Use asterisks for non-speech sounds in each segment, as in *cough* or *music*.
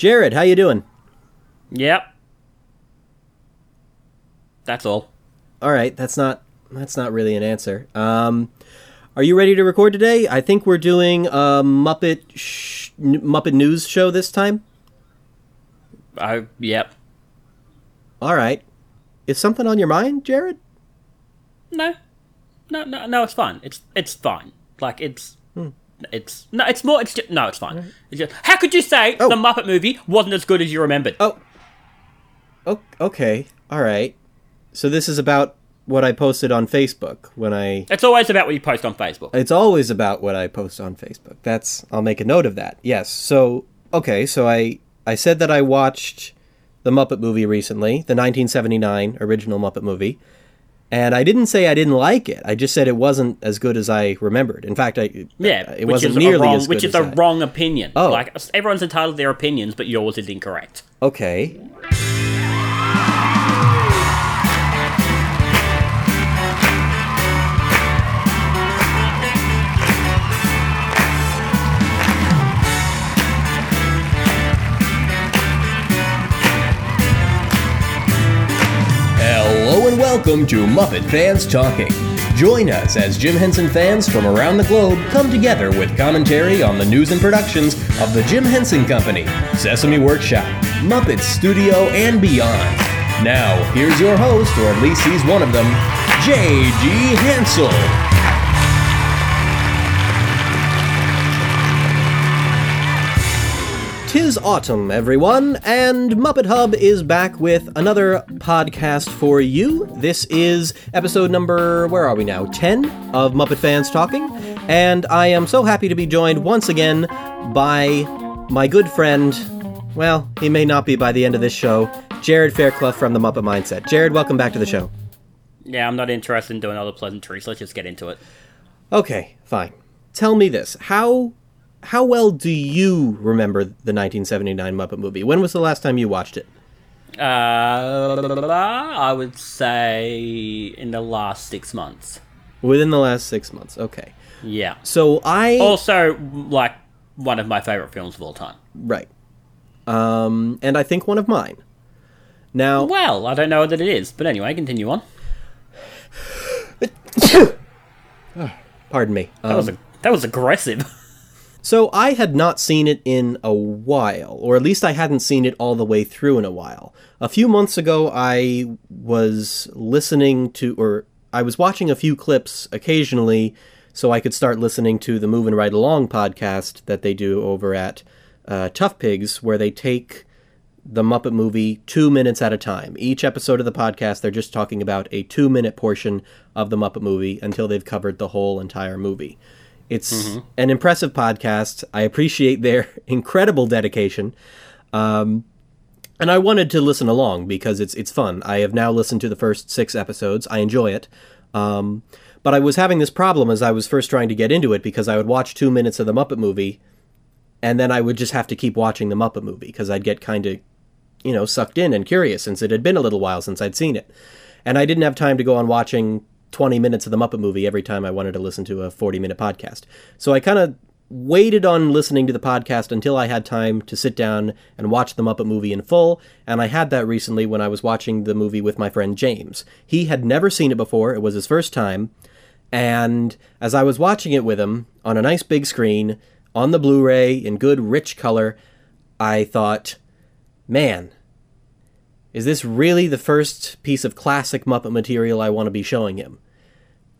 Jared, how you doing? Yep. That's all. All right, that's not that's not really an answer. Um, are you ready to record today? I think we're doing a Muppet sh- Muppet News show this time. I yep. All right. Is something on your mind, Jared? No, no, no, no. It's fine. It's it's fine. Like it's. It's no, it's more. It's just, no, it's fine. Mm-hmm. It's just, how could you say Oh. the Muppet movie wasn't as good as you remembered? Oh. Oh, okay. All right. So this is about what I posted on Facebook when I It's always about what you post on Facebook. It's always about what I post on Facebook. That's I'll make a note of that. Yes. So okay, so I I said that I watched the Muppet movie recently, the 1979 original Muppet movie. And I didn't say I didn't like it. I just said it wasn't as good as I remembered. In fact, I Yeah, it which wasn't is nearly wrong, as good which is as a that. wrong opinion. Oh. like everyone's entitled to their opinions, but yours is incorrect. Okay. Welcome to Muppet Fans Talking. Join us as Jim Henson fans from around the globe come together with commentary on the news and productions of the Jim Henson Company, Sesame Workshop, Muppet Studio, and beyond. Now, here's your host, or at least he's one of them, J.G. Hansel. Tis autumn, everyone, and Muppet Hub is back with another podcast for you. This is episode number, where are we now? 10 of Muppet Fans Talking, and I am so happy to be joined once again by my good friend, well, he may not be by the end of this show, Jared Fairclough from the Muppet Mindset. Jared, welcome back to the show. Yeah, I'm not interested in doing all the pleasantries. Let's just get into it. Okay, fine. Tell me this. How how well do you remember the 1979 Muppet movie? When was the last time you watched it? Uh, I would say in the last six months. Within the last 6 months. Okay. Yeah. So I Also, like one of my favorite films of all time. right. Um and I think one of mine. Now, Well, I don't know that it is, but anyway, continue on. *sighs* *sighs* pardon me. That Um, was a, that was aggressive. *laughs* So I had not seen it in a while, or at least I hadn't seen it all the way through in a while. A few months ago, I was listening to, or I was watching a few clips occasionally so I could start listening to the Moving Right Along podcast that they do over at uh, Tough Pigs, where they take the Muppet movie two minutes at a time. Each episode of the podcast, they're just talking about a two minute portion of the Muppet movie until they've covered the whole entire movie. It's an impressive podcast. I appreciate their *laughs* incredible dedication. Um, and I wanted to listen along because it's it's fun. I have now listened to the first six episodes. I enjoy it. Um, but I was having this problem as I was first trying to get into it because I would watch two minutes of the Muppet movie, and then I would just have to keep watching the Muppet movie because I'd get kind of, you know, sucked in and curious since it had been a little while since I'd seen it, and I didn't have time to go on watching 20 minutes of the Muppet movie every time I wanted to listen to a 40 minute podcast. So I kind of waited on listening to the podcast until I had time to sit down and watch the Muppet movie in full, and I had that recently when I was watching the movie with my friend James. He had never seen it before, it was his first time, and as I was watching it with him on a nice big screen, on the Blu ray, in good rich color, I thought, man, is this really the first piece of classic Muppet material I want to be showing him?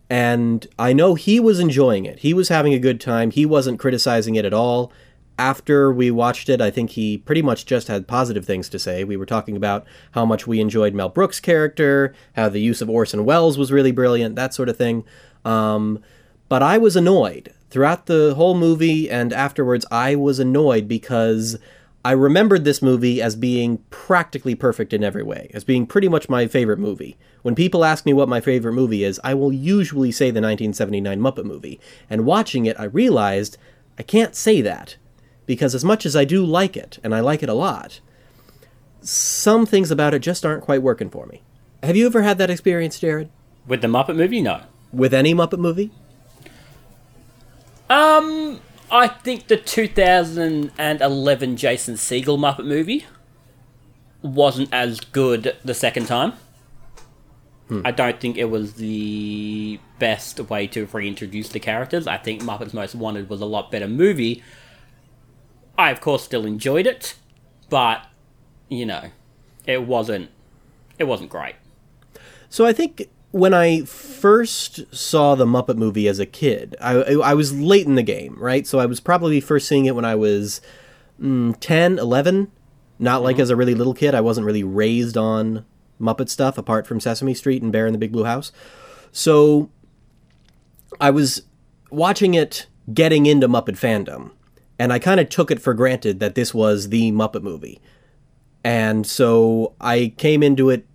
And I know he was enjoying it. He was having a good time. He wasn't criticizing it at all. After we watched it, I think he pretty much just had positive things to say. We were talking about how much we enjoyed Mel Brooks' character, how the use of Orson Welles was really brilliant, that sort of thing. Um, but I was annoyed. Throughout the whole movie and afterwards, I was annoyed because I remembered this movie as being practically perfect in every way, as being pretty much my favorite movie. When people ask me what my favorite movie is, I will usually say the 1979 Muppet movie. And watching it, I realized I can't say that. Because as much as I do like it, and I like it a lot, some things about it just aren't quite working for me. Have you ever had that experience, Jared? With the Muppet movie, no. With any Muppet movie? Um, I think the 2011 Jason Segel Muppet movie wasn't as good the second time. Hmm. I don't think it was the best way to reintroduce the characters. I think Muppets Most Wanted was a lot better movie. I, of course, still enjoyed it, but you know, it wasn't. It wasn't great. So I think when I first saw the Muppet movie as a kid, I, I was late in the game, right? So I was probably first seeing it when I was mm, 10, 11. Not like as a really little kid. I wasn't really raised on Muppet stuff apart from Sesame Street and Bear in the Big Blue House. So I was watching it getting into Muppet fandom, and I kind of took it for granted that this was the Muppet movie. And so I came into it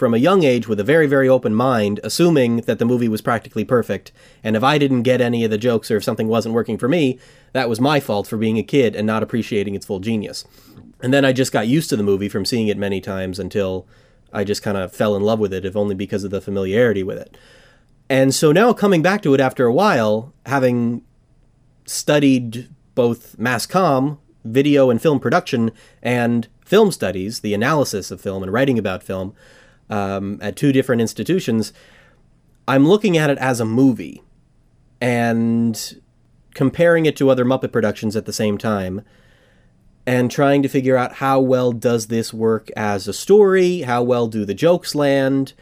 from a young age with a very, very open mind, assuming that the movie was practically perfect. And if I didn't get any of the jokes or if something wasn't working for me, that was my fault for being a kid and not appreciating its full genius. And then I just got used to the movie from seeing it many times until I just kind of fell in love with it, if only because of the familiarity with it. And so now coming back to it after a while, having studied both mass comm, video and film production, and film studies, the analysis of film and writing about film, um, at two different institutions, I'm looking at it as a movie and comparing it to other Muppet productions at the same time and trying to figure out how well does this work as a story, how well do the jokes land,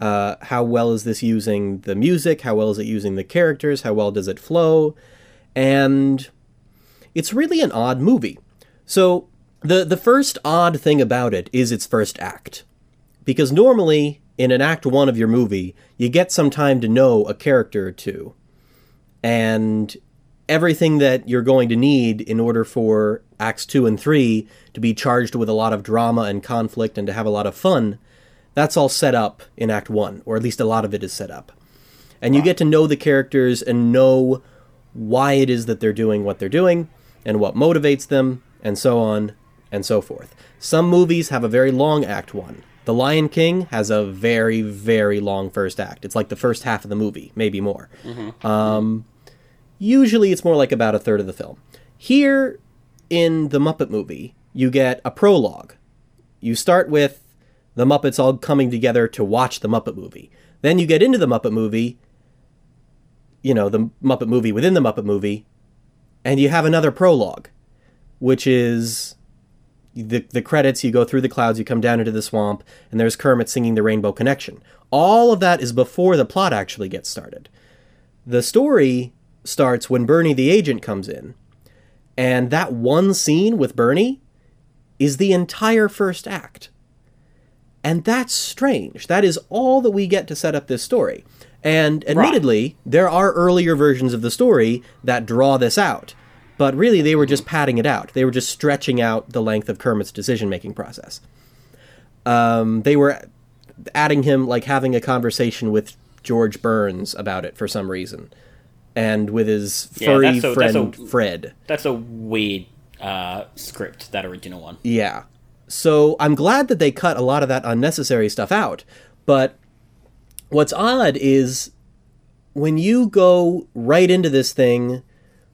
uh, how well is this using the music, how well is it using the characters, how well does it flow, and it's really an odd movie. So the the first odd thing about it is its first act. Because normally in an act 1 of your movie, you get some time to know a character or two. And everything that you're going to need in order for acts 2 and 3 to be charged with a lot of drama and conflict and to have a lot of fun, that's all set up in act 1, or at least a lot of it is set up. And you get to know the characters and know why it is that they're doing what they're doing and what motivates them and so on and so forth. Some movies have a very long act 1. The Lion King has a very, very long first act. It's like the first half of the movie, maybe more. Um, usually it's more like about a third of the film. Here in the Muppet movie, you get a prologue. You start with the Muppets all coming together to watch the Muppet movie. Then you get into the Muppet movie, you know, the Muppet movie within the Muppet movie, and you have another prologue, which is the the credits. You go through the clouds, you come down into the swamp, and there's Kermit singing the Rainbow Connection. All of that is before the plot actually gets started. The story starts when Bernie the agent comes in, and that one scene with Bernie is the entire first act. And that's strange. That is all that we get to set up this story. And admittedly, there are earlier versions of the story that draw this out. But really, they were just padding it out. They were just stretching out the length of Kermit's decision making process. Um, they were adding him, like having a conversation with George Burns about it for some reason. And with his Yeah, furry that's a- friend that's a- Fred. That's a weird uh, script, that original one. Yeah. So I'm glad that they cut a lot of that unnecessary stuff out. But what's odd is when you go right into this thing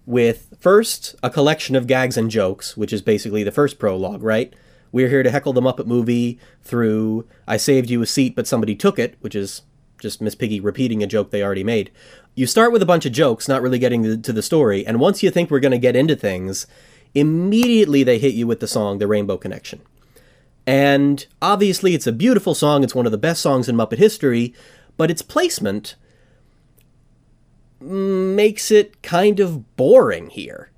with first a collection of gags and jokes, which is basically the first prologue, right? We're here to heckle the Muppet movie through I saved you a seat, but somebody took it, which is just Miss Piggy repeating a joke they already made. You start with a bunch of jokes, not really getting to- the story, and once you think we're going to get into things, immediately they hit you with the song The Rainbow Connection. And obviously, it's a beautiful song. It's one of the best songs in Muppet history, but its placement makes it kind of boring here.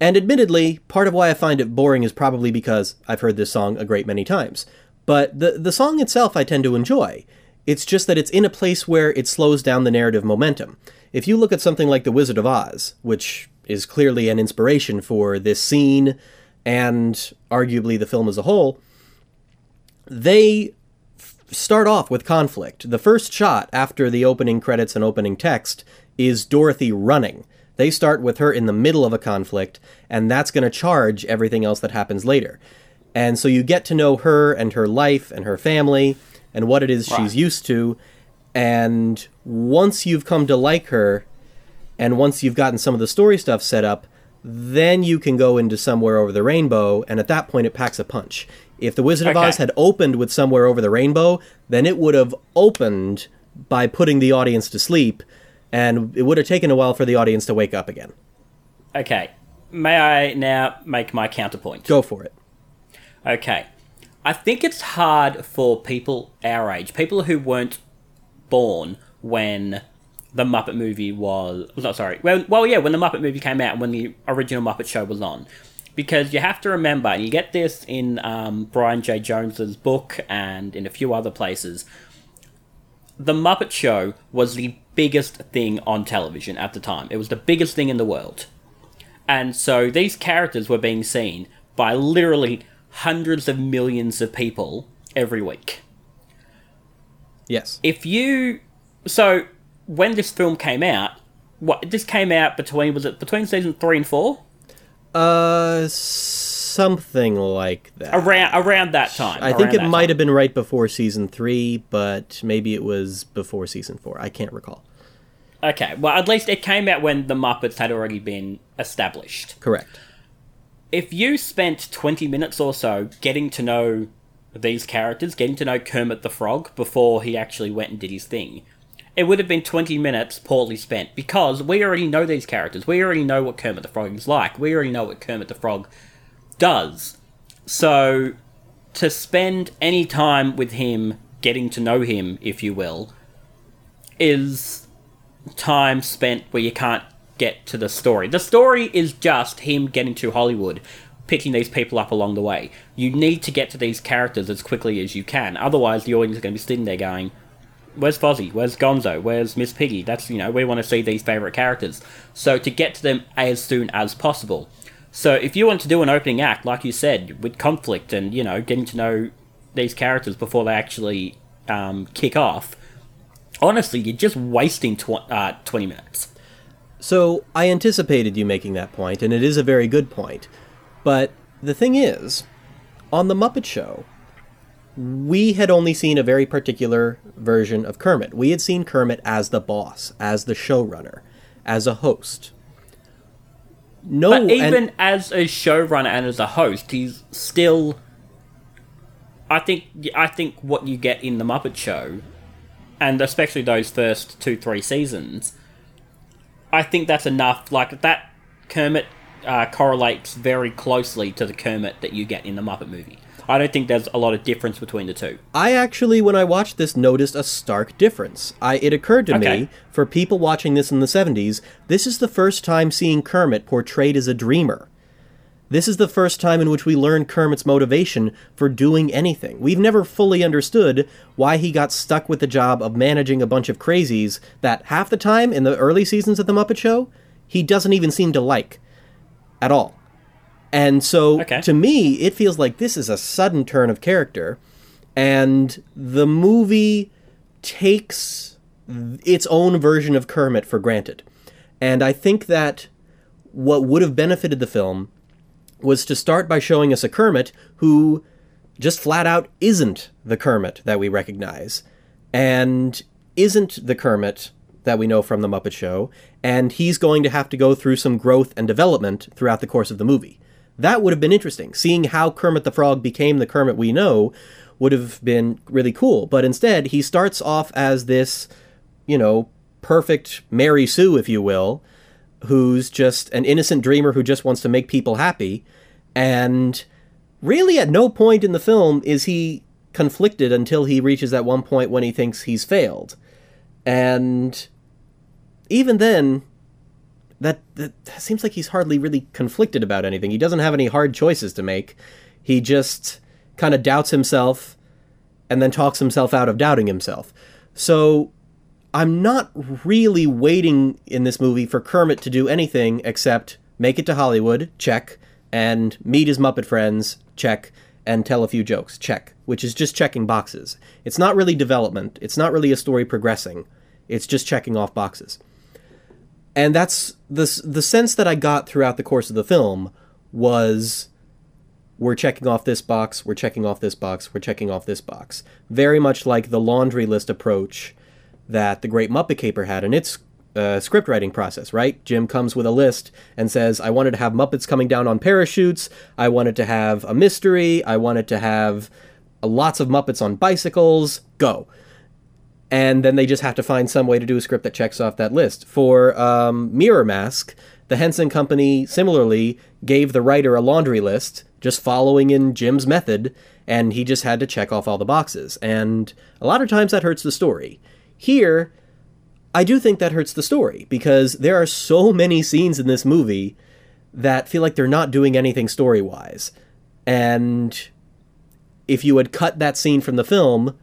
And admittedly, part of why I find it boring is probably because I've heard this song a great many times. But the, the song itself I tend to enjoy. It's just that it's in a place where it slows down the narrative momentum. If you look at something like The Wizard of Oz, which is clearly an inspiration for this scene and arguably the film as a whole, they f- start off with conflict. The first shot after the opening credits and opening text is Dorothy running. They start with her in the middle of a conflict, and that's going to charge everything else that happens later. And so you get to know her and her life and her family and what it is she's used to. And once you've come to like her, and once you've gotten some of the story stuff set up, then you can go into Somewhere Over the Rainbow, and at that point it packs a punch. If The Wizard of Okay. Oz had opened with Somewhere Over the Rainbow, then it would have opened by putting the audience to sleep, and it would have taken a while for the audience to wake up again. Okay. May I now make my counterpoint? Go for it. Okay. I think it's hard for people our age, people who weren't born when the Muppet movie was. Not sorry. Well, well, yeah, when the Muppet movie came out, when the original Muppet Show was on, because you have to remember, and you get this in um, Brian Jay Jones's book and in a few other places. The Muppet Show was the biggest thing on television at the time. It was the biggest thing in the world. And so these characters were being seen by literally hundreds of millions of people every week. Yes. If you so when this film came out, what this came out between was it between season 3 and 4? Uh, something like that. Around around that time. I think it might time. have been right before season three, but maybe it was before season four. I can't recall. Okay, well at least it came out when the Muppets had already been established. Correct. if you spent 20 minutes or so getting to know these characters, getting to know Kermit the Frog before he actually went and did his thing, it would have been 20 minutes poorly spent because we already know these characters. We already know what Kermit the Frog is like. We already know what Kermit the Frog does. So, to spend any time with him, getting to know him, if you will, is time spent where you can't get to the story. The story is just him getting to Hollywood, picking these people up along the way. You need to get to these characters as quickly as you can, otherwise the audience is going to be sitting there going, "Where's Fozzie? Where's Gonzo? Where's Miss Piggy?" That's you know we want to see these favorite characters. So to get to them as soon as possible. So if you want to do an opening act, like you said, with conflict and you know getting to know these characters before they actually um, kick off, honestly, you're just wasting tw- uh, 20 minutes. So I anticipated you making that point, and it is a very good point. But the thing is, on The Muppet Show, we had only seen a very particular version of Kermit. We had seen Kermit as the boss, as the showrunner, as a host. No, But and- even as a showrunner and as a host, he's still. I think I think what you get in the Muppet Show, and especially those first two three seasons, I think that's enough. Like that Kermit uh, correlates very closely to the Kermit that you get in the Muppet movie. I don't think there's a lot of difference between the two. I actually, when I watched this, noticed a stark difference. I, it occurred to Okay. me, for people watching this in the 70s, this is the first time seeing Kermit portrayed as a dreamer. This is the first time in which we learn Kermit's motivation for doing anything. We've never fully understood why he got stuck with the job of managing a bunch of crazies that half the time in the early seasons of The Muppet Show, he doesn't even seem to like at all. And so, Okay. to me, it feels like this is a sudden turn of character, and the movie takes its own version of Kermit for granted. And I think that what would have benefited the film was to start by showing us a Kermit who just flat out isn't the Kermit that we recognize, and isn't the Kermit that we know from The Muppet Show, and he's going to have to go through some growth and development throughout the course of the movie. That would have been interesting. Seeing how Kermit the Frog became the Kermit we know would have been really cool. But instead, he starts off as this, you know, perfect Mary Sue, if you will, who's just an innocent dreamer who just wants to make people happy. And really, at no point in the film is he conflicted until he reaches that one point when he thinks he's failed. And even then, that, that seems like he's hardly really conflicted about anything. He doesn't have any hard choices to make. He just kind of doubts himself and then talks himself out of doubting himself. So I'm not really waiting in this movie for Kermit to do anything except make it to Hollywood, check, and meet his Muppet friends, check, and tell a few jokes, check, which is just checking boxes. It's not really development, it's not really a story progressing, it's just checking off boxes. And that's the, the sense that I got throughout the course of the film was we're checking off this box, we're checking off this box, we're checking off this box. Very much like the laundry list approach that the Great Muppet Caper had in its uh, script writing process, right? Jim comes with a list and says, I wanted to have Muppets coming down on parachutes. I wanted to have a mystery. I wanted to have lots of Muppets on bicycles. Go. And then they just have to find some way to do a script that checks off that list. For um, MirrorMask, the Henson Company similarly gave the writer a laundry list, just following in Jim's method, and he just had to check off all the boxes. And a lot of times that hurts the story. Here, I do think that hurts the story because there are so many scenes in this movie that feel like they're not doing anything story wise. And if you had cut that scene from the film,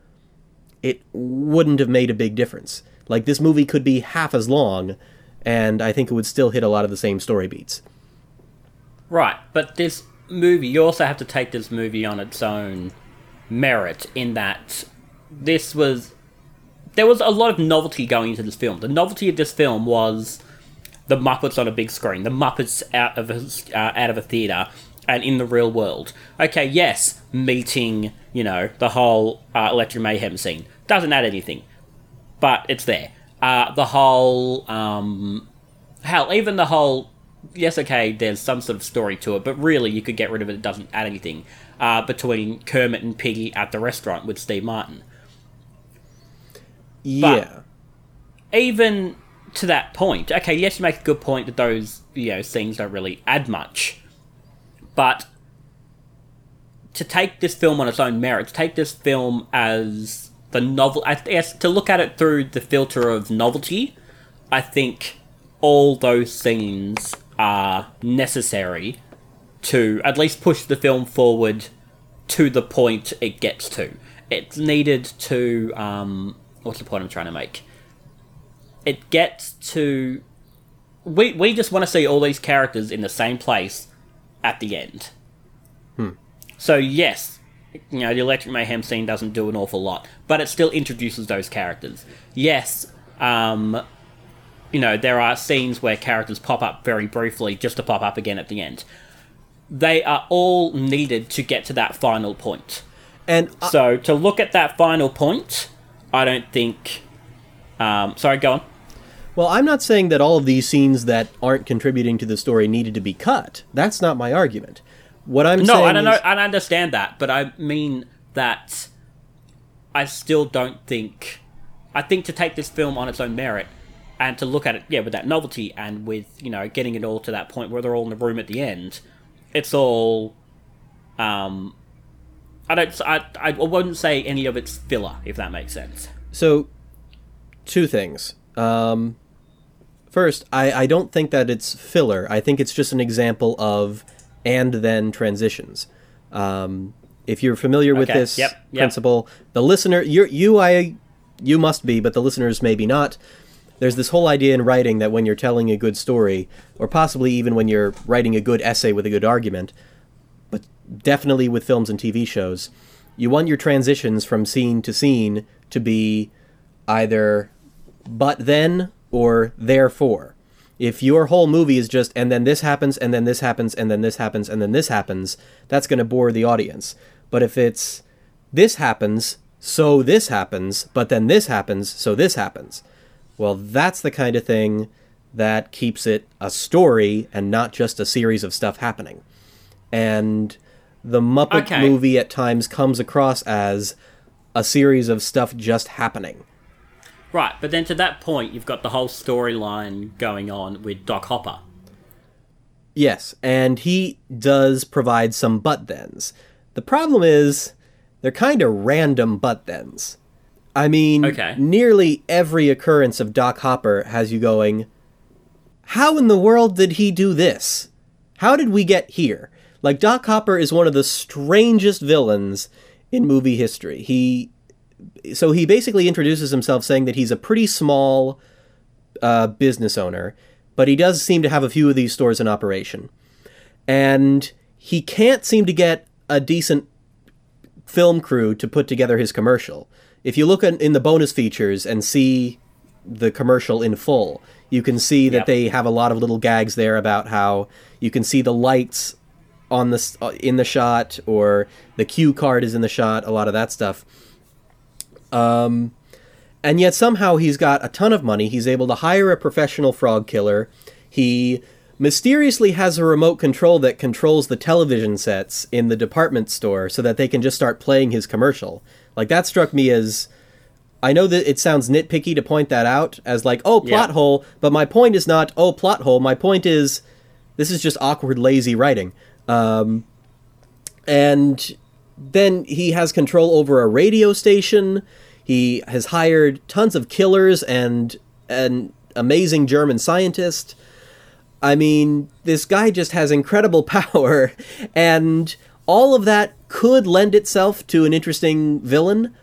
it wouldn't have made a big difference. Like, this movie could be half as long, and I think it would still hit a lot of the same story beats. Right, but this movie, you also have to take this movie on its own merit in that this was there was a lot of novelty going into this film. The novelty of this film was the Muppets on a big screen, the Muppets out of a, uh, out of a theater and in the real world. Okay, yes, meeting you know the whole uh, Electric Mayhem scene doesn't add anything, but it's there. Uh, the whole um, hell, even the whole yes, okay, there's some sort of story to it, but really you could get rid of it. It doesn't add anything. Uh, between Kermit and Piggy at the restaurant with Steve Martin. Yeah. But even to that point, okay, yes, you make a good point that those you know scenes don't really add much, but to take this film on its own merits, take this film as the novel, I to look at it through the filter of novelty, I think all those scenes are necessary to at least push the film forward to the point it gets to. It's needed to um, what's the point I'm trying to make? It gets to we we just want to see all these characters in the same place at the end. So yes, you know the Electric Mayhem scene doesn't do an awful lot, but it still introduces those characters. Yes, um, you know there are scenes where characters pop up very briefly just to pop up again at the end. They are all needed to get to that final point. And I- So to look at that final point, I don't think. Um, sorry, go on. Well, I'm not saying that all of these scenes that aren't contributing to the story needed to be cut. That's not my argument. What I'm No, saying I don't know. I understand that, but I mean that I still don't think. I think to take this film on its own merit and to look at it, yeah, with that novelty and with you know getting it all to that point where they're all in the room at the end, it's all. Um, I don't. I I wouldn't say any of it's filler, if that makes sense. So, two things. Um, first, I, I don't think that it's filler. I think it's just an example of and then transitions. Um, if you're familiar with Okay, this yep, yep. principle, the listener, you you I you must be, but the listeners maybe not. There's this whole idea in writing that when you're telling a good story, or possibly even when you're writing a good essay with a good argument, but definitely with films and TV shows, you want your transitions from scene to scene to be either but then or therefore. If your whole movie is just and then this happens and then this happens and then this happens and then this happens, that's going to bore the audience. But if it's this happens, so this happens, but then this happens, so this happens. Well, that's the kind of thing that keeps it a story and not just a series of stuff happening. And the Muppet Okay. movie at times comes across as a series of stuff just happening. Right, but then to that point, you've got the whole storyline going on with Doc Hopper. Yes, and he does provide some but thens. The problem is they're kind of random but thens. I mean, Okay. nearly every occurrence of Doc Hopper has you going, How in the world did he do this? How did we get here? Like, Doc Hopper is one of the strangest villains in movie history. He. So he basically introduces himself saying that he's a pretty small uh, business owner, but he does seem to have a few of these stores in operation. And he can't seem to get a decent film crew to put together his commercial. If you look in the bonus features and see the commercial in full, you can see that Yep. they have a lot of little gags there about how you can see the lights on the uh, in the shot or the cue card is in the shot, a lot of that stuff. Um, And yet somehow he's got a ton of money. He's able to hire a professional frog killer. He mysteriously has a remote control that controls the television sets in the department store so that they can just start playing his commercial. Like that struck me as I know that it sounds nitpicky to point that out as like, oh, plot Yeah. hole, but my point is not, oh, plot hole. My point is this is just awkward, lazy writing. Um, and then he has control over a radio station. He has hired tons of killers and an amazing German scientist. I mean, this guy just has incredible *laughs* power, and all of that could lend itself to an interesting villain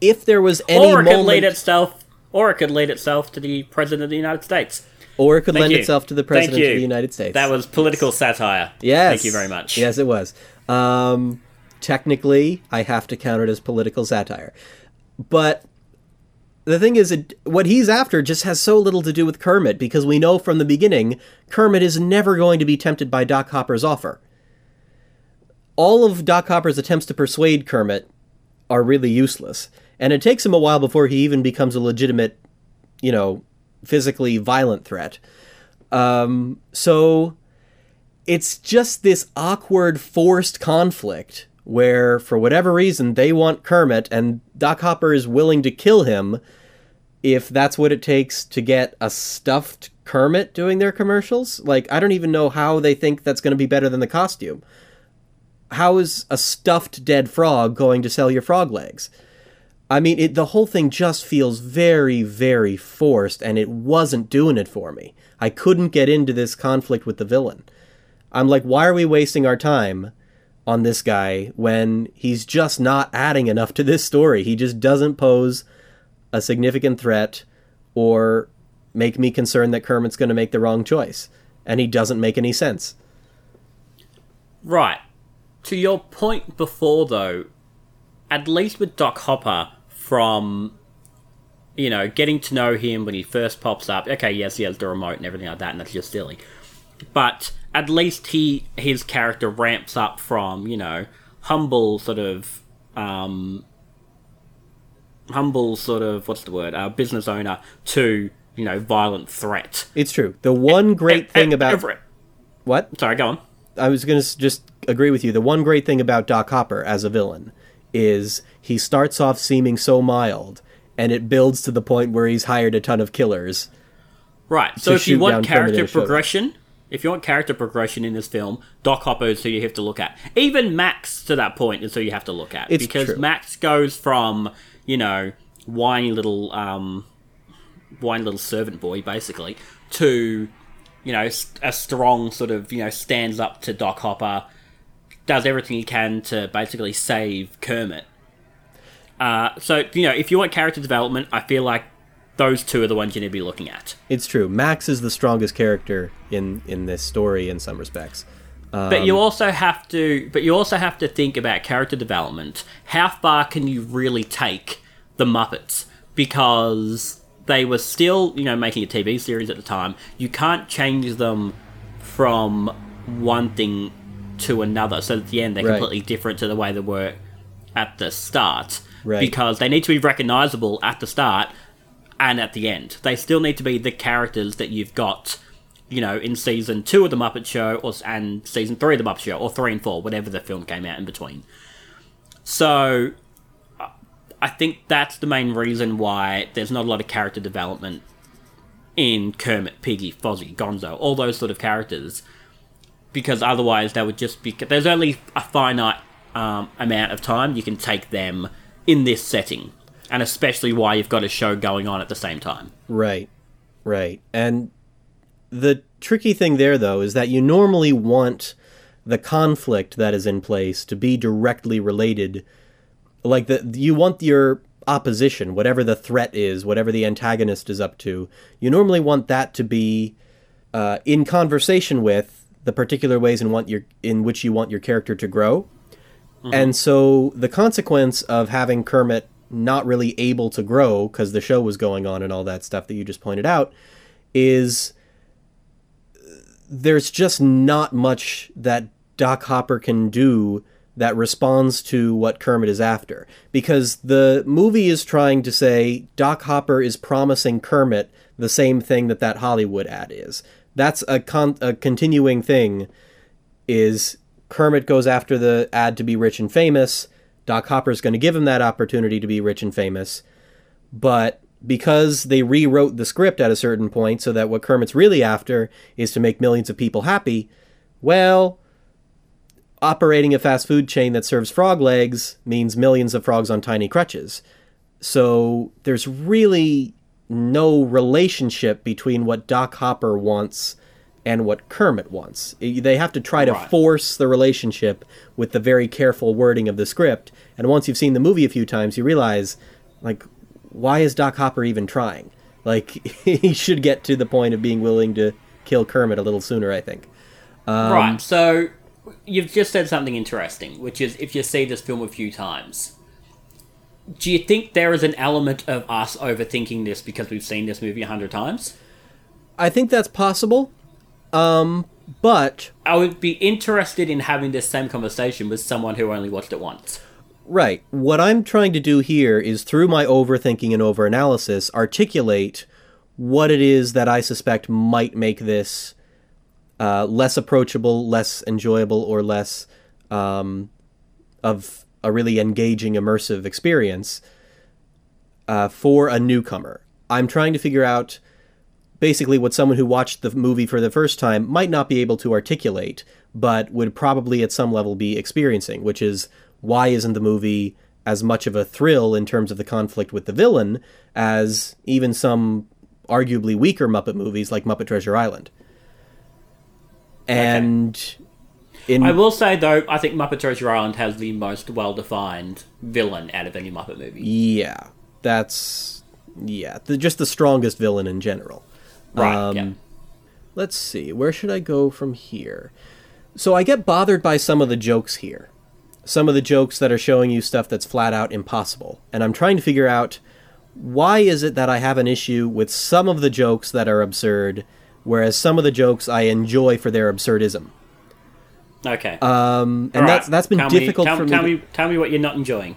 if there was any or it moment, could lead itself, or it could lead itself to the president of the United States. or it could Thank lend you. itself to the president of the United States. That was political satire. Yes. Thank you very much. Yes, it was. Um, technically, I have to count it as political satire. But the thing is, it, what he's after just has so little to do with Kermit because we know from the beginning Kermit is never going to be tempted by Doc Hopper's offer. All of Doc Hopper's attempts to persuade Kermit are really useless. And it takes him a while before he even becomes a legitimate, you know, physically violent threat. Um, so it's just this awkward, forced conflict where, for whatever reason, they want Kermit, and Doc Hopper is willing to kill him if that's what it takes to get a stuffed Kermit doing their commercials. Like, I don't even know how they think that's going to be better than the costume. How is a stuffed dead frog going to sell your frog legs? I mean, it, the whole thing just feels very, very forced, and it wasn't doing it for me. I couldn't get into this conflict with the villain. I'm like, why are we wasting our time on this guy when he's just not adding enough to this story? He just doesn't pose a significant threat or make me concerned that Kermit's going to make the wrong choice. And he doesn't make any sense. Right. To your point before, though, at least with Doc Hopper, from you know getting to know him when he first pops up. Okay, yes, he has the remote and everything like that, and that's just silly. But at least he his character ramps up from you know humble sort of um, humble sort of what's the word uh, business owner to you know violent threat. It's true. The one great thing about Everett. what Sorry, go on. I was going to just agree with you. The one great thing about Doc Hopper as a villain is he starts off seeming so mild, and it builds to the point where he's hired a ton of killers. Right. So if you want character progression. If you want character progression in this film, Doc Hopper is who you have to look at. Even Max to that point is who you have to look at It's because true. Max goes from you know whiny little um whiny little servant boy basically to you know a strong sort of you know stands up to Doc Hopper, does everything he can to basically save Kermit. Uh, so you know if you want character development, I feel like those two are the ones you need to be looking at. It's true. Max is the strongest character in in this story in some respects. But Um, you also have to but you also have to think about character development. How far can you really take the Muppets? Because they were still, you know, making a TV series at the time. You can't change them from one thing to another. So at the end they're Right. completely different to the way they were at the start. Right. Because they need to be recognizable at the start and at the end. They still need to be the characters that you've got, you know, in season two of the Muppet Show, or and season three of the Muppet Show, or three and four, whatever the film came out in between. So, uh, I think that's the main reason why there's not a lot of character development in Kermit, Piggy, Fozzie, Gonzo, all those sort of characters, because otherwise they would just be. There's only a finite um, amount of time you can take them in this setting, and especially why you've got a show going on at the same time. Right, right. And the tricky thing there, though, is that you normally want the conflict that is in place to be directly related. Like the you want your opposition, whatever the threat is, whatever the antagonist is up to. You normally want that to be uh, in conversation with the particular ways in want your in which you want your character to grow. And so the consequence of having Kermit not really able to grow because the show was going on and all that stuff that you just pointed out is there's just not much that Doc Hopper can do that responds to what Kermit is after. Because the movie is trying to say Doc Hopper is promising Kermit the same thing that that Hollywood ad is. That's a, con- a continuing thing. Is Kermit goes after the ad to be rich and famous. Doc Hopper's going to give him that opportunity to be rich and famous. But because they rewrote the script at a certain point so that what Kermit's really after is to make millions of people happy, well, operating a fast food chain that serves frog legs means millions of frogs on tiny crutches. So there's really no relationship between what Doc Hopper wants and what Kermit wants. They have to try to Right. force the relationship with the very careful wording of the script. And once you've seen the movie a few times, you realize, like, why is Doc Hopper even trying? Like, *laughs* he should get to the point of being willing to kill Kermit a little sooner, I think. Um, right. So you've just said something interesting, which is if you see this film a few times, do you think there is an element of us overthinking this because we've seen this movie a hundred times? I think that's possible. Um, but I would be interested in having this same conversation with someone who only watched it once. right, what I'm trying to do here is through my overthinking and overanalysis articulate what it is that I suspect might make this uh, less approachable, less enjoyable, or less um, of a really engaging, immersive experience uh, for a newcomer. I'm trying to figure out basically what someone who watched the movie for the first time might not be able to articulate, but would probably at some level be experiencing, which is why isn't the movie as much of a thrill in terms of the conflict with the villain as even some arguably weaker Muppet movies like Muppet Treasure Island. And in I will say though, I think Muppet Treasure Island has the most well-defined villain out of any Muppet movie. yeah, that's yeah, the, just the strongest villain in general. Right. Um, yeah. Let's see, where should I go from here? So I get bothered by some of the jokes here. Some of the jokes that are showing you stuff that's flat out impossible. And I'm trying to figure out why is it that I have an issue with some of the jokes that are absurd, whereas some of the jokes I enjoy for their absurdism. Okay. Um, and All that's that's been Tell me- difficult tell, for me. Tell to- me, tell me what you're not enjoying.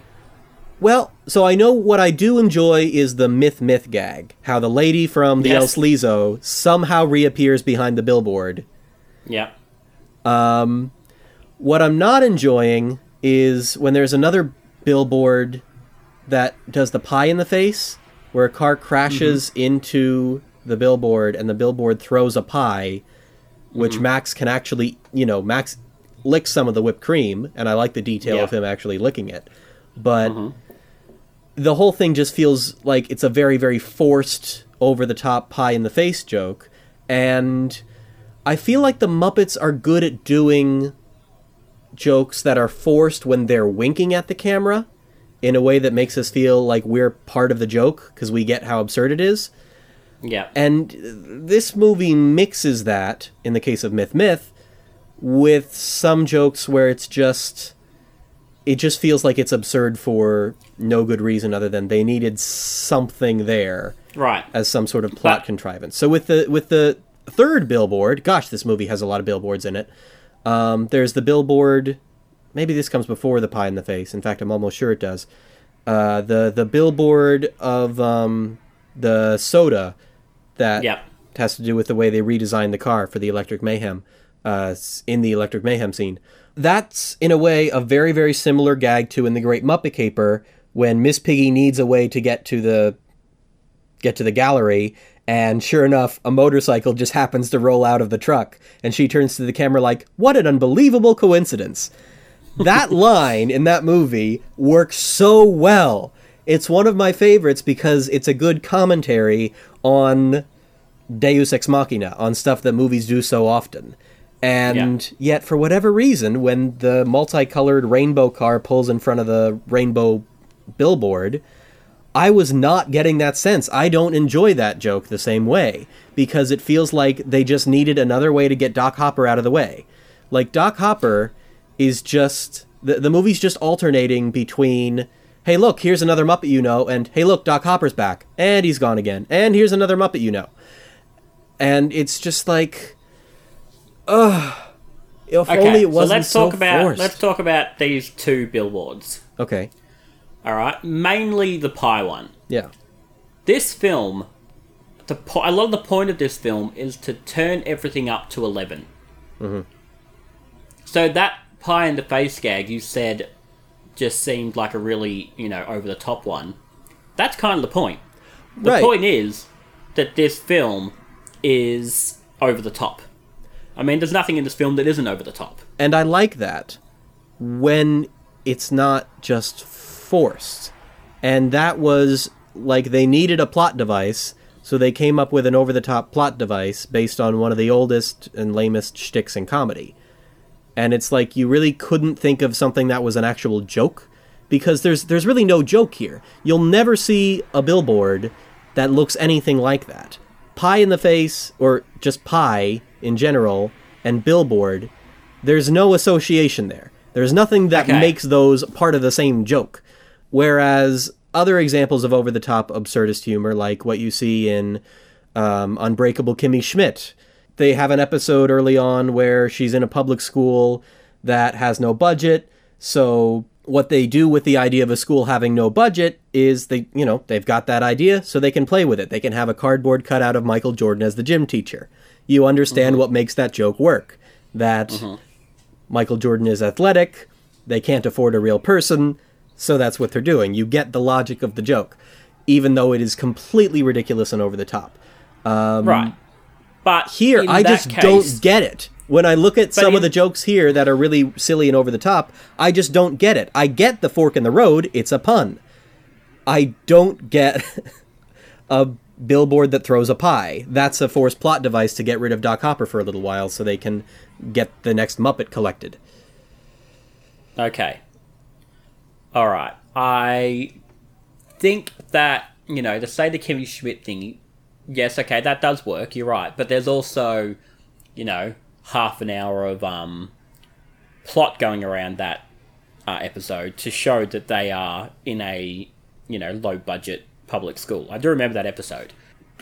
Well, so I know what I do enjoy is the myth myth gag. How the lady from the El Yes. Sleazo somehow reappears behind the billboard. Yeah. Um, What I'm not enjoying is when there's another billboard that does the pie in the face, where a car crashes mm-hmm. into the billboard and the billboard throws a pie, which mm-hmm. Max can actually, you know, Max licks some of the whipped cream, and I like the detail Yeah. of him actually licking it. But mm-hmm. The whole thing just feels like it's a very, very forced, over the top pie in the face joke. And I feel like the Muppets are good at doing jokes that are forced when they're winking at the camera in a way that makes us feel like we're part of the joke because we get how absurd it is. Yeah. And this movie mixes that, in the case of Myth Myth, with some jokes where it's just. It just feels like it's absurd for no good reason other than they needed something there right. as some sort of plot But- contrivance. So with the with the third billboard, gosh, this movie has a lot of billboards in it. Um, there's the billboard. Maybe this comes before the pie in the face. In fact, I'm almost sure it does. Uh, the the billboard of um, the soda that Yep. has to do with the way they redesigned the car for the Electric Mayhem uh, in the Electric Mayhem scene. That's in a way a very very similar gag to in the Great Muppet Caper when Miss Piggy needs a way to get to the get to the gallery and sure enough a motorcycle just happens to roll out of the truck and she turns to the camera like what an unbelievable coincidence. That *laughs* line in that movie works so well. It's one of my favorites because it's a good commentary on deus ex machina on stuff that movies do so often and yet for whatever reason when the multicolored rainbow car pulls in front of the rainbow billboard I was not getting that sense. I don't enjoy that joke the same way because it feels like they just needed another way to get Doc Hopper out of the way. Like Doc Hopper is just the the movie's just alternating between hey look, here's another Muppet you know and hey look, Doc Hopper's back and he's gone again. And here's another Muppet you know. And it's just like ugh If Okay, only it so let's talk so about forced. let's talk about these two billboards. Okay. All right, mainly the pie one. Yeah. This film, the po- a lot of the point of this film is to turn everything up to 11 Mm-hmm. So that pie in the face gag you said just seemed like a really you know over the top one. That's kind of the point. The Right. point is that this film is over the top. I mean, there's nothing in this film that isn't over the top. And I like that when it's not just forced. And that was like they needed a plot device, so they came up with an over the top plot device based on one of the oldest and lamest shticks in comedy. And it's like you really couldn't think of something that was an actual joke because there's there's really no joke here. You'll never see a billboard that looks anything like that. Pie in the face or just pie in general and billboard there's no association there. There's nothing that Okay. makes those part of the same joke. Whereas other examples of over the top absurdist humor, like what you see in um, Unbreakable Kimmy Schmidt, they have an episode early on where she's in a public school that has no budget. So what they do with the idea of a school having no budget is they, you know, they've got that idea so they can play with it. They can have a cardboard cutout of Michael Jordan as the gym teacher. You understand what makes that joke work. That Michael Jordan is athletic, they can't afford a real person, so that's what they're doing. You get the logic of the joke, even though it is completely ridiculous and over the top. right. But Um, Here, I just case- don't get it. When I look at some in- of the jokes here that are really silly and over the top, I just don't get it. I get the fork in the road, it's a pun. I don't get *laughs* a billboard that throws a pie. That's a forced plot device to get rid of Doc Hopper for a little while so they can get the next Muppet collected. Okay. All right. I think that you know to say the Kimmy Schmidt thing. Yes, okay, that does work. You're right, but there's also, you know, half an hour of um, plot going around that uh, episode to show that they are in a you know low budget public school. I do remember that episode.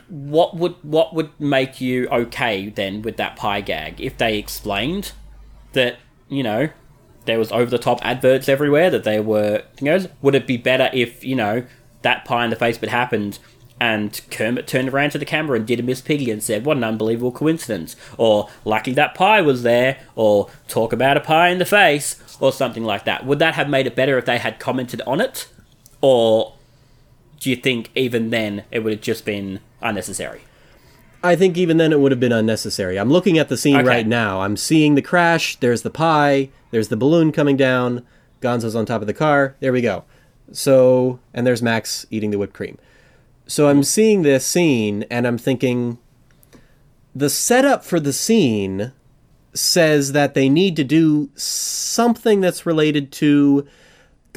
What would what would make you okay then with that pie gag if they explained that you know there was over the top adverts everywhere that they were you know would it be better if you know that pie in the face bit happened and Kermit turned around to the camera and did a Miss Piggy and said, What an unbelievable coincidence. Or, Lucky that pie was there. Or, Talk about a pie in the face. Or something like that. Would that have made it better if they had commented on it? Or do you think even then it would have just been unnecessary? I think even then it would have been unnecessary. I'm looking at the scene Okay. right now. I'm seeing the crash. There's the pie. There's the balloon coming down. Gonzo's on top of the car. There we go. So, and there's Max eating the whipped cream. So I'm seeing this scene and I'm thinking the setup for the scene says that they need to do something that's related to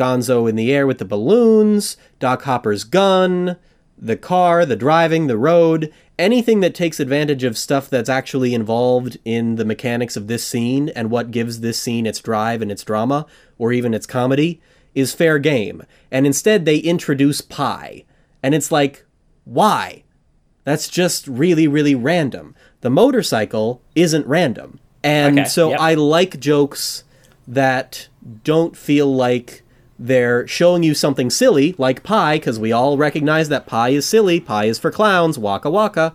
Gonzo in the air with the balloons, Doc Hopper's gun, the car, the driving, the road, anything that takes advantage of stuff that's actually involved in the mechanics of this scene and what gives this scene its drive and its drama, or even its comedy, is fair game. And instead, they introduce pie. And it's like, why? That's just really, really random. The motorcycle isn't random. And Okay, so yep. I like jokes that don't feel like they're showing you something silly, like pie, because we all recognize that pie is silly, pie is for clowns, waka waka,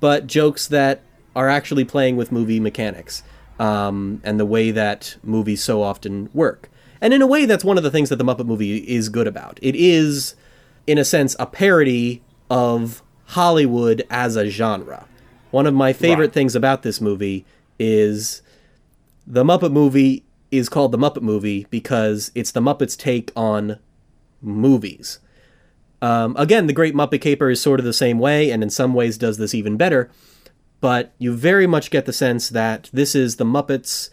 but jokes that are actually playing with movie mechanics um, and the way that movies so often work. And in a way, that's one of the things that the Muppet movie is good about. It is, in a sense, a parody of Hollywood as a genre. One of my favorite Right. things about this movie is the Muppet movie is called the Muppet movie because it's the Muppets' take on movies. Um, again, the Great Muppet Caper is sort of the same way, and in some ways does this even better. But you very much get the sense that this is the Muppets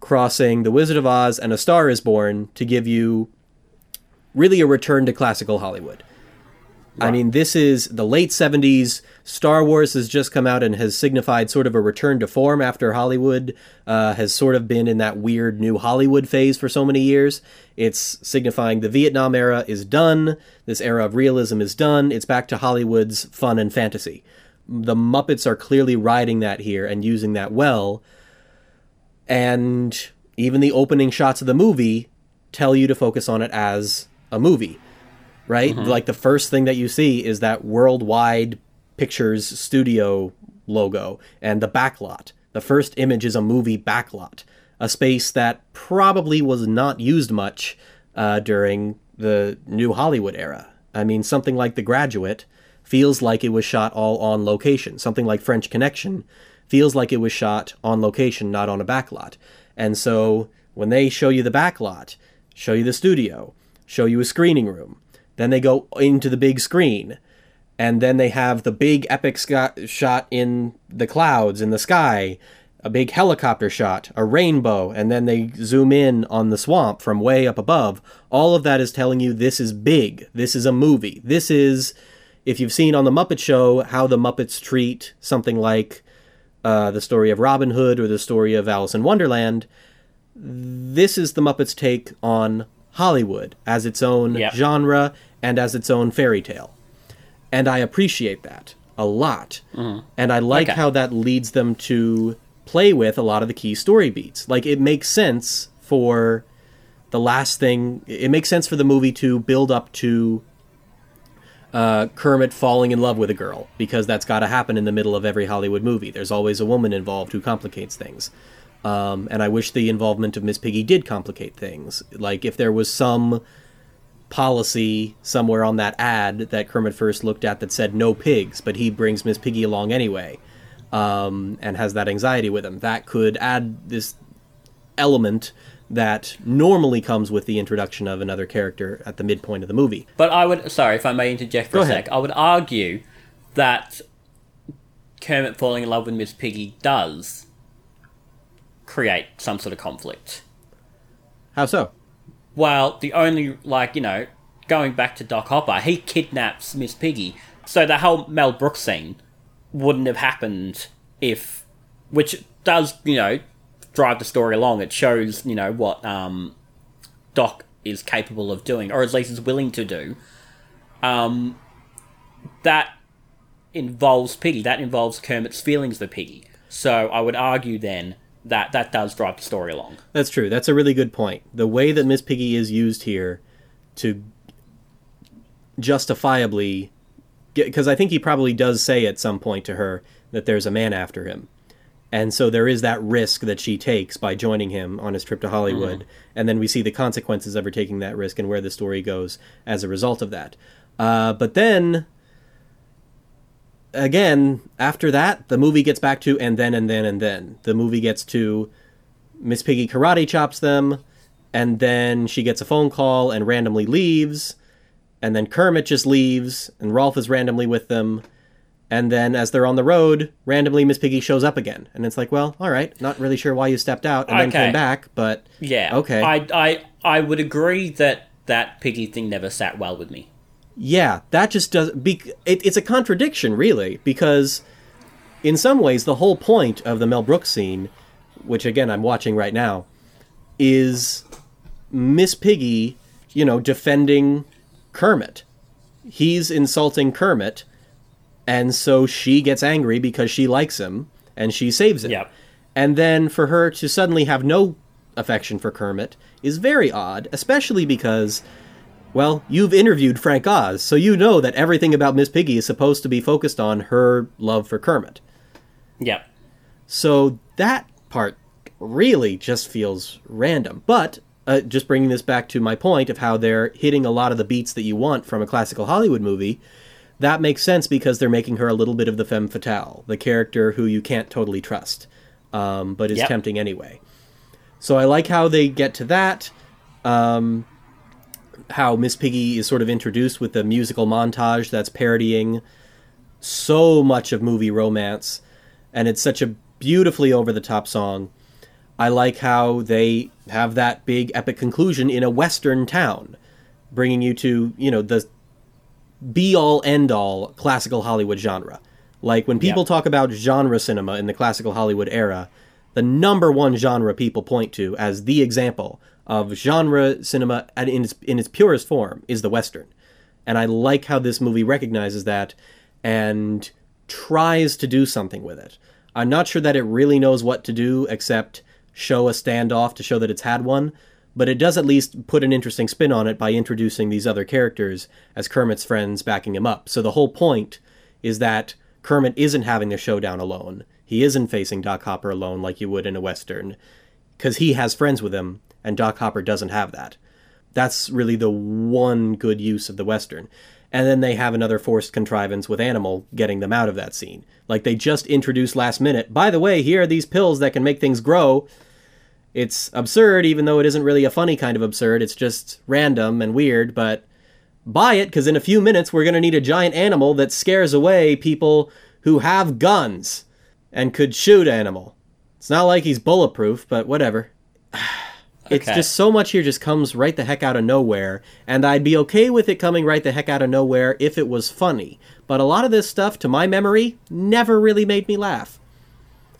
crossing The Wizard of Oz and A Star is Born to give you really a return to classical Hollywood. I mean, this is the late 70s. Star Wars has just come out and has signified sort of a return to form after Hollywood uh, has sort of been in that weird new Hollywood phase for so many years. It's signifying the Vietnam era is done. This era of realism is done. It's back to Hollywood's fun and fantasy. The Muppets are clearly riding that here and using that well. And even the opening shots of the movie tell you to focus on it as a movie, right? Like the first thing that you see is that worldwide pictures studio logo and the backlot. The first image is a movie backlot, a space that probably was not used much uh, during the new Hollywood era. I mean, something like The Graduate feels like it was shot all on location. Something like French Connection feels like it was shot on location, not on a backlot. And so when they show you the backlot, show you the studio, show you a screening room, then they go into the big screen, and then they have the big epic sc- shot in the clouds in the sky, a big helicopter shot, a rainbow, and then they zoom in on the swamp from way up above. All of that is telling you this is big. This is a movie. This is, if you've seen on the Muppet Show how the Muppets treat something like uh, the story of Robin Hood or the story of Alice in Wonderland, this is the Muppets' take on Hollywood as its own Yep. genre and as its own fairy tale. And I appreciate that a lot. And I like Okay. how that leads them to play with a lot of the key story beats. Like, it makes sense for the last thing, it makes sense for the movie to build up to uh, Kermit falling in love with a girl because that's got to happen in the middle of every Hollywood movie. There's always a woman involved who complicates things. Um, and I wish the involvement of Miss Piggy did complicate things. Like if there was some policy somewhere on that ad that Kermit first looked at that said no pigs, but he brings Miss Piggy along anyway, um, and has that anxiety with him, that could add this element that normally comes with the introduction of another character at the midpoint of the movie. But I would, sorry if I may interject for Go a ahead. sec, I would argue that Kermit falling in love with Miss Piggy does create some sort of conflict. How so? Well, the only, like, you know, going back to Doc Hopper, he kidnaps Miss Piggy. So the whole Mel Brooks scene wouldn't have happened if. Which does, you know, drive the story along. It shows, you know, what um, Doc is capable of doing, or at least is willing to do. Um, that involves Piggy. That involves Kermit's feelings for Piggy. So I would argue then that that does drive the story along. That's true. That's a really good point. The way that Miss Piggy is used here to justifiably because I think he probably does say at some point to her that there's a man after him. And so there is that risk that she takes by joining him on his trip to Hollywood. And then we see the consequences of her taking that risk and where the story goes as a result of that. Uh, but then, again, after that, the movie gets back to and then and then and then. The movie gets to Miss Piggy karate chops them, and then she gets a phone call and randomly leaves, and then Kermit just leaves, and Rolf is randomly with them, and then as they're on the road, randomly Miss Piggy shows up again, and it's like, well, all right, not really sure why you stepped out and then came back, but Yeah. Okay. I I I would agree that that piggy thing never sat well with me. Yeah, that just does. Be, it, it's a contradiction, really, because in some ways, the whole point of the Mel Brooks scene, which again I'm watching right now, is Miss Piggy, you know, defending Kermit. He's insulting Kermit, and so she gets angry because she likes him and she saves him. Yep. And then for her to suddenly have no affection for Kermit is very odd, especially because, well, you've interviewed Frank Oz, so you know that everything about Miss Piggy is supposed to be focused on her love for Kermit. Yep. So that part really just feels random. But uh, just bringing this back to my point of how they're hitting a lot of the beats that you want from a classical Hollywood movie, that makes sense because they're making her a little bit of the femme fatale, the character who you can't totally trust, um, but is Yep. tempting anyway. So I like how they get to that. Um, how Miss Piggy is sort of introduced with a musical montage that's parodying so much of movie romance, and it's such a beautifully over the top song. I like how they have that big epic conclusion in a western town, bringing you to, you know, the be all end all classical Hollywood genre. Like when people Yeah. talk about genre cinema in the classical Hollywood era, the number one genre people point to as the example of genre cinema in its in its purest form is the western. And I like how this movie recognizes that and tries to do something with it. I'm not sure that it really knows what to do except show a standoff to show that it's had one, but it does at least put an interesting spin on it by introducing these other characters as Kermit's friends backing him up. So the whole point is that Kermit isn't having the showdown alone. He isn't facing Doc Hopper alone like you would in a Western, because he has friends with him, and Doc Hopper doesn't have that. That's really the one good use of the Western. And then they have another forced contrivance with Animal getting them out of that scene. Like they just introduced last minute, by the way, here are these pills that can make things grow. It's absurd, even though it isn't really a funny kind of absurd. It's just random and weird, but buy it because in a few minutes we're going to need a giant animal that scares away people who have guns and could shoot animal. It's not like he's bulletproof, but whatever. *sighs* It's Okay. just so much here just comes right the heck out of nowhere, and I'd be okay with it coming right the heck out of nowhere if it was funny. But a lot of this stuff, to my memory, never really made me laugh.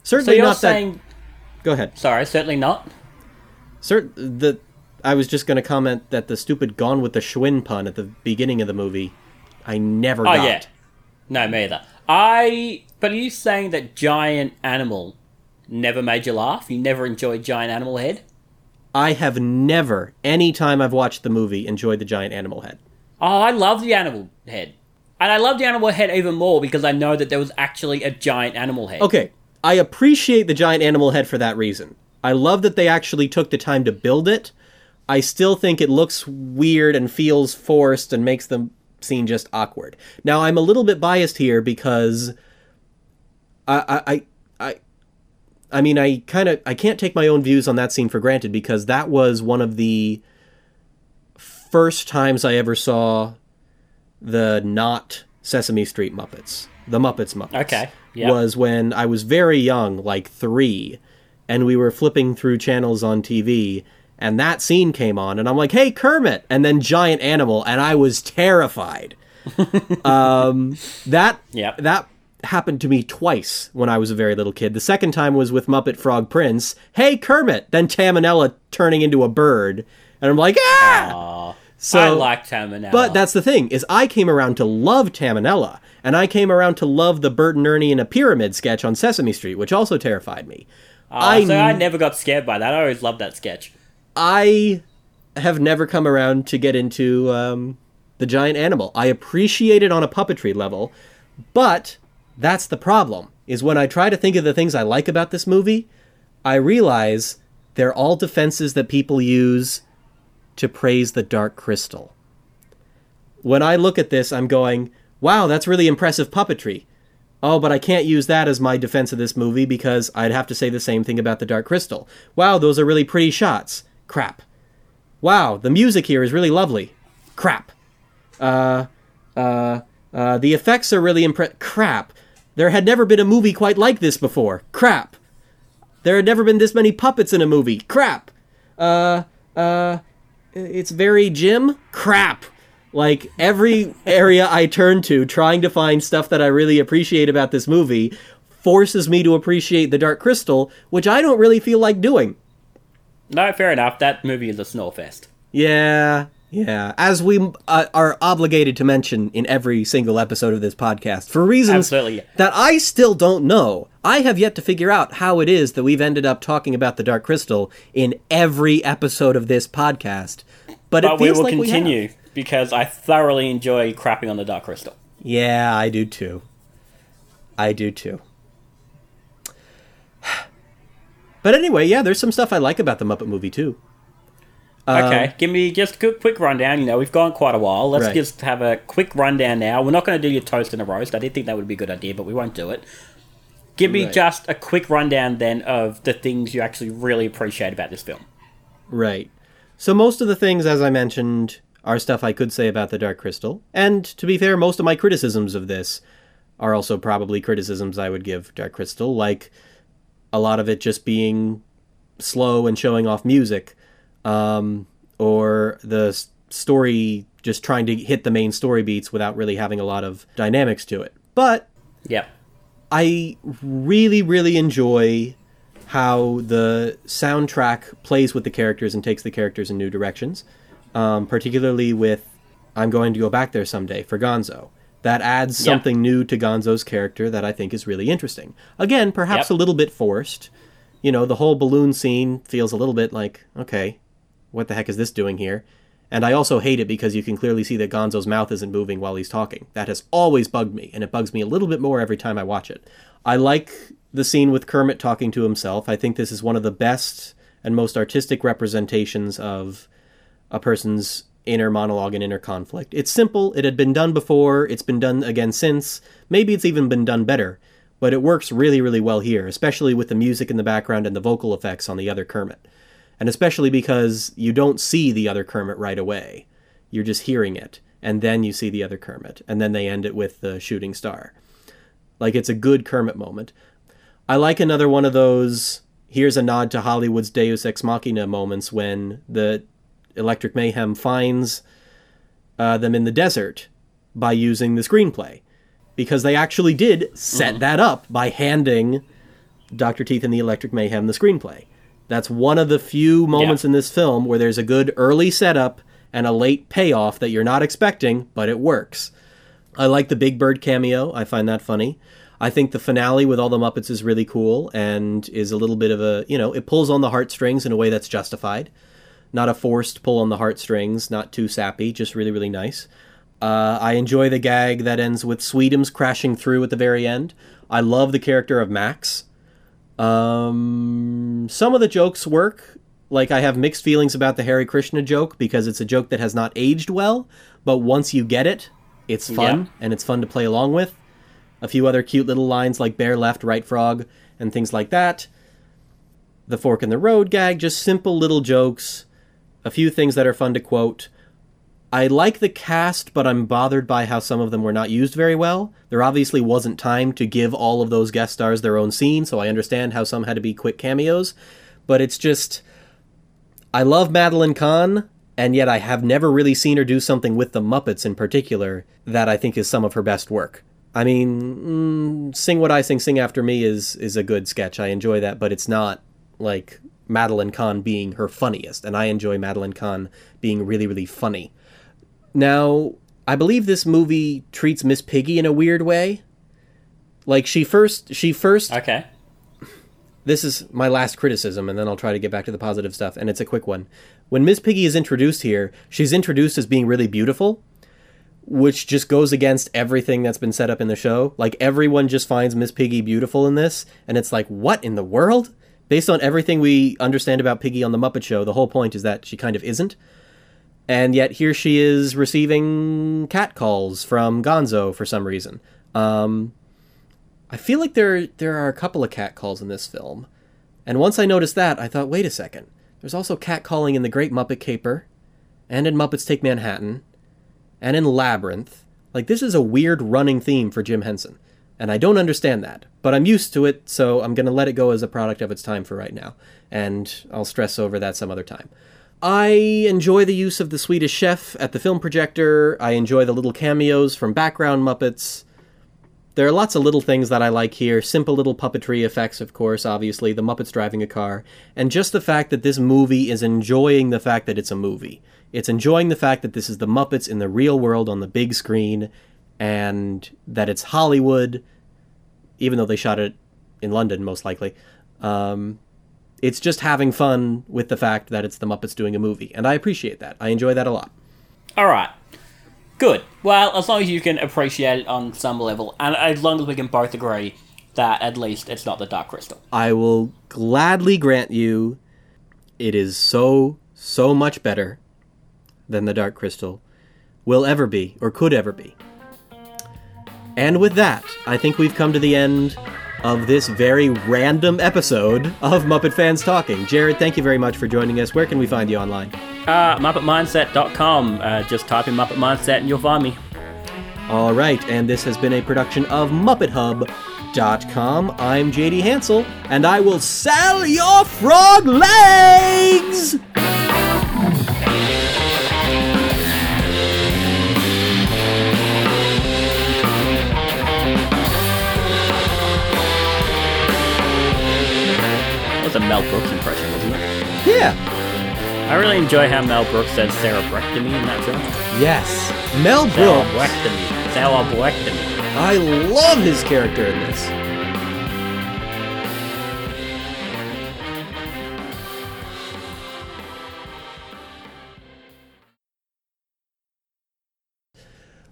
So Certainly you're not saying, that. Go ahead. sorry, certainly not. Cert- the I was just going to comment that the stupid "Gone with the Schwinn" pun at the beginning of the movie, I never Oh got. yeah, no, me either. I. But are you saying that giant animal never made you laugh? You never enjoyed giant animal head? I have never, any time I've watched the movie, enjoyed the giant animal head. Oh, I love the animal head, and I love the animal head even more because I know that there was actually a giant animal head. Okay, I appreciate the giant animal head for that reason. I love that they actually took the time to build it. I still think it looks weird and feels forced and makes the scene just awkward. Now, I'm a little bit biased here because I I I I mean, I kind of I can't take my own views on that scene for granted because that was one of the first times I ever saw the not Sesame Street Muppets, the Muppets Muppets. Okay, yeah. was when I was very young, like three, and we were flipping through channels on TV, and that scene came on, and I'm like, "Hey, Kermit!" and then Giant Animal, and I was terrified. *laughs* um, that Yep. that happened to me twice when I was a very little kid. The second time was with Muppet Frog Prince. Hey, Kermit! Then Taminella turning into a bird, and I'm like, ah! Aw, So- I liked Taminella. But that's the thing is I came around to love Taminella, and I came around to love the Bert and Ernie in a pyramid sketch on Sesame Street, which also terrified me. Aw, I so I never got scared by that. I always loved that sketch. I have never come around to get into um, the giant animal. I appreciate it on a puppetry level, but that's the problem. Is when I try to think of the things I like about this movie, I realize they're all defenses that people use to praise the Dark Crystal. When I look at this, I'm going, "Wow, that's really impressive puppetry." Oh, but I can't use that as my defense of this movie because I'd have to say the same thing about the Dark Crystal. Wow, those are really pretty shots. Crap. Wow, the music here is really lovely. Crap. Uh, uh, uh, the effects are really impre- Crap. There had never been a movie quite like this before. Crap. There had never been this many puppets in a movie. Crap. Uh, uh, it's very Jim. Crap. Like every *laughs* area I turn to trying to find stuff that I really appreciate about this movie forces me to appreciate the Dark Crystal, which I don't really feel like doing. No, fair enough. That movie is a snore fest. Yeah, yeah. As we uh, are obligated to mention in every single episode of this podcast, for reasons that I still don't know, I have yet to figure out how it is that we've ended up talking about the Dark Crystal in every episode of this podcast. But, it But we will like we continue because I thoroughly enjoy crapping on the Dark Crystal. Yeah, I do too. I do too. *sighs* But anyway, yeah, there's some stuff I like about the Muppet movie too. Um, Okay, give me just a quick, quick rundown. You know, we've gone quite a while. Let's Right. just have a quick rundown now. We're not going to do your toast and a roast. I did think that would be a good idea, but we won't do it. Give me Right. just a quick rundown then of the things you actually really appreciate about this film. Right. So most of the things, as I mentioned, are stuff I could say about the Dark Crystal. And to be fair, most of my criticisms of this are also probably criticisms I would give Dark Crystal, like a lot of it just being slow and showing off music, um, or the story just trying to hit the main story beats without really having a lot of dynamics to it. But yeah, I really, really enjoy how the soundtrack plays with the characters and takes the characters in new directions. Um, particularly with I'm going to go back there someday for Gonzo. That adds Yeah. something new to Gonzo's character that I think is really interesting. Again, perhaps Yep. a little bit forced, you know, the whole balloon scene feels a little bit like, okay, what the heck is this doing here? And I also hate it because you can clearly see that Gonzo's mouth isn't moving while he's talking. That has always bugged me, and it bugs me a little bit more every time I watch it. I like the scene with Kermit talking to himself. I think this is one of the best and most artistic representations of a person's inner monologue and inner conflict. It's simple, it had been done before, it's been done again since, maybe it's even been done better, but it works really, really well here, especially with the music in the background and the vocal effects on the other Kermit. And especially because you don't see the other Kermit right away. You're just hearing it, and then you see the other Kermit, and then they end it with the shooting star. Like it's a good Kermit moment. I like another one of those here's a nod to Hollywood's Deus Ex Machina moments when the Electric Mayhem finds uh, them in the desert by using the screenplay. Because they actually did set that up by handing Dr. Teeth and the Electric Mayhem the screenplay. That's one of the few moments Yeah. in this film where there's a good early setup and a late payoff that you're not expecting, but it works. I like the Big Bird cameo. I find that funny. I think the finale with all the Muppets is really cool and is a little bit of a, you know, it pulls on the heartstrings in a way that's justified. Not a forced pull on the heartstrings, not too sappy, just really, really nice. Uh, I enjoy the gag that ends with Sweetums crashing through at the very end. I love the character of Max. Um, some of the jokes work. Like, I have mixed feelings about the Hare Krishna joke because it's a joke that has not aged well, but once you get it, it's fun Yeah. and it's fun to play along with. A few other cute little lines like bear left, right frog, and things like that. The fork in the road gag, just simple little jokes. A few things that are fun to quote. I like the cast, but I'm bothered by how some of them were not used very well. There obviously wasn't time to give all of those guest stars their own scene, so I understand how some had to be quick cameos. But it's just. I love Madeline Kahn, and yet I have never really seen her do something with the Muppets in particular that I think is some of her best work. I mean, mm, Sing What I Sing, Sing After Me is, is a good sketch. I enjoy that, but it's not like Madeline Kahn being her funniest, and I enjoy Madeline Kahn being really, really funny. Now, I believe this movie treats Miss Piggy in a weird way. Like she first she first Okay. this is my last criticism and then I'll try to get back to the positive stuff and it's a quick one. When Miss Piggy is introduced here, she's introduced as being really beautiful, which just goes against everything that's been set up in the show. Like everyone just finds Miss Piggy beautiful in this and it's like what in the world? Based on everything we understand about Piggy on the Muppet Show, the whole point is that she kind of isn't. And yet here she is receiving catcalls from Gonzo for some reason. Um, I feel like there there are a couple of catcalls in this film. And once I noticed that, I thought, wait a second. There's also catcalling in The Great Muppet Caper, and in Muppets Take Manhattan, and in Labyrinth. Like, this is a weird running theme for Jim Henson. And I don't understand that. But I'm used to it, so I'm going to let it go as a product of its time for right now. And I'll stress over that some other time. I enjoy the use of the Swedish chef at the film projector. I enjoy the little cameos from background Muppets. There are lots of little things that I like here. Simple little puppetry effects, of course, obviously, the Muppets driving a car, and just the fact that this movie is enjoying the fact that it's a movie. It's enjoying the fact that this is the Muppets in the real world on the big screen, and that it's Hollywood, even though they shot it in London, most likely. Um, it's just having fun with the fact that it's the Muppets doing a movie, and I appreciate that. I enjoy that a lot. All right. Good. Well, as long as you can appreciate it on some level, and as long as we can both agree that at least it's not the Dark Crystal. I will gladly grant you it is so, so much better than the Dark Crystal will ever be, or could ever be. And with that, I think we've come to the end of this very random episode of Muppet Fans Talking. Jared, thank you very much for joining us. Where can we find you online? Uh, MuppetMindset.com. Uh, just type in Muppet Mindset and you'll find me. All right, and this has been a production of MuppetHub.com. I'm JD Hansel, and I will sell your frog legs! was a Mel Brooks impression, wasn't it? Yeah. I really enjoy how Mel Brooks said cerebrectomy in that film. Yes. Mel Brooks. Cerebrectomy. Cerebrectomy. I love his character in this.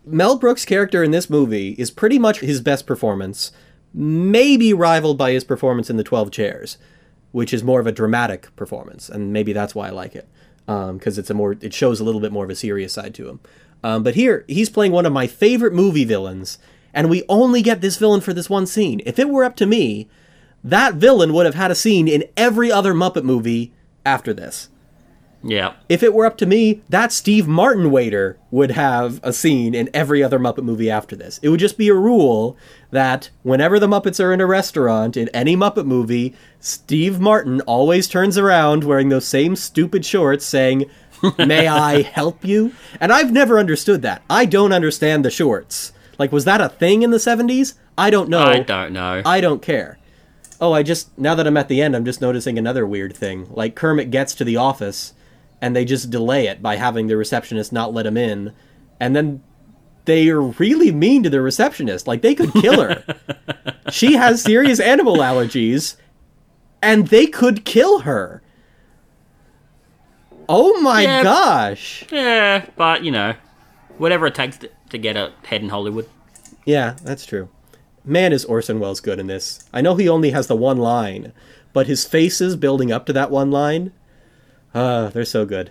Mel Brooks' character in this movie is pretty much his best performance, maybe rivaled by his performance in The 12 Chairs which is more of a dramatic performance, and maybe that's why I like it because it's a more it shows a little bit more of a serious side to him. Um, but here he's playing one of my favorite movie villains, and we only get this villain for this one scene. If it were up to me, that villain would have had a scene in every other Muppet movie after this. Yeah. If it were up to me, that Steve Martin waiter would have a scene in every other Muppet movie after this. It would just be a rule that whenever the Muppets are in a restaurant in any Muppet movie, Steve Martin always turns around wearing those same stupid shorts saying, May *laughs* I help you? And I've never understood that. I don't understand the shorts. Like, was that a thing in the 70s? I don't know. I don't know. I don't care. Oh, I just now that I'm at the end, I'm just noticing another weird thing. Like Kermit gets to the office, and they just delay it by having the receptionist not let him in, and then they are really mean to the receptionist. Like they could kill her. *laughs* she has serious animal allergies, and they could kill her. Oh my Yeah. gosh! yeah, but you know, whatever it takes to, to get ahead in Hollywood. Yeah, that's true. Man, is Orson Welles good in this. I know he only has the one line, but his faces building up to that one line, uh, they're so good.